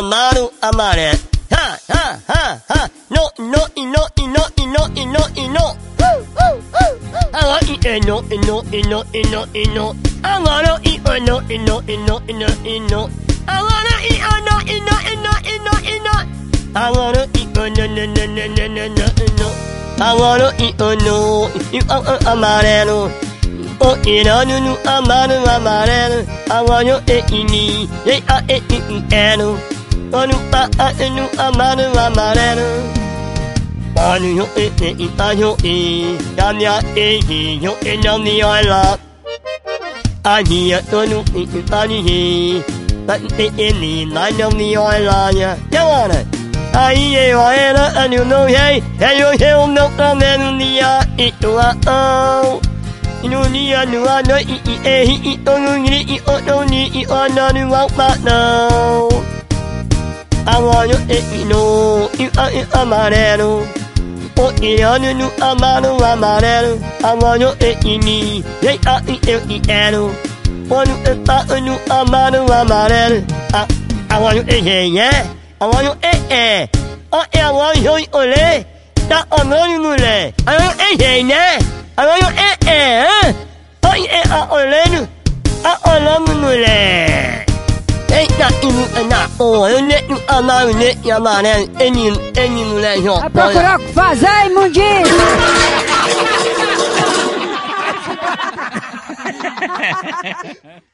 amaro amarelo. Ha, ha, ha, ha. No, no, e no, e no, e no, e no, e no. Agora e e no, e no, e no, e no, e no. Agora e o no, e no, e no, e no, e no. Agora e o no, e no, e no, e no, e no. Agora e o no, no, no, no, no, no, no, no. Agora e o no, e o amarelo. O irano no amaro amarelo Agora e ini E a e i i ero Anh pa ano amano amarelo Ano yo e e e ano e Yanya e e yo e anh ni ala Ani ya ano e e ani anh Tan e e ni na nam ni ala anh Yawana Ai ye wa anh. la ano no hey Hey yo he um no ka ne ni ya e to a o Inu ni ya nu a no i i e hi i to nu ni i o to ni i o na nu wa pa no Awanyo e i no i a i amarelo. O i anu nu amaro amarelo. Awanyo e i ni ye a i e i ero Onu e pa anu amaro amarelo. Awanyo e ye ye Awanyo e e O e awanyo i ole Ta ononi mule Awanyo e ye ne Awanyo e e Oi e a olenu A olamu mulher Eita, inu na o eu ne nu ama eu ne yama né eni eni mulher jo. Vai procurar o que fazer, imundinho!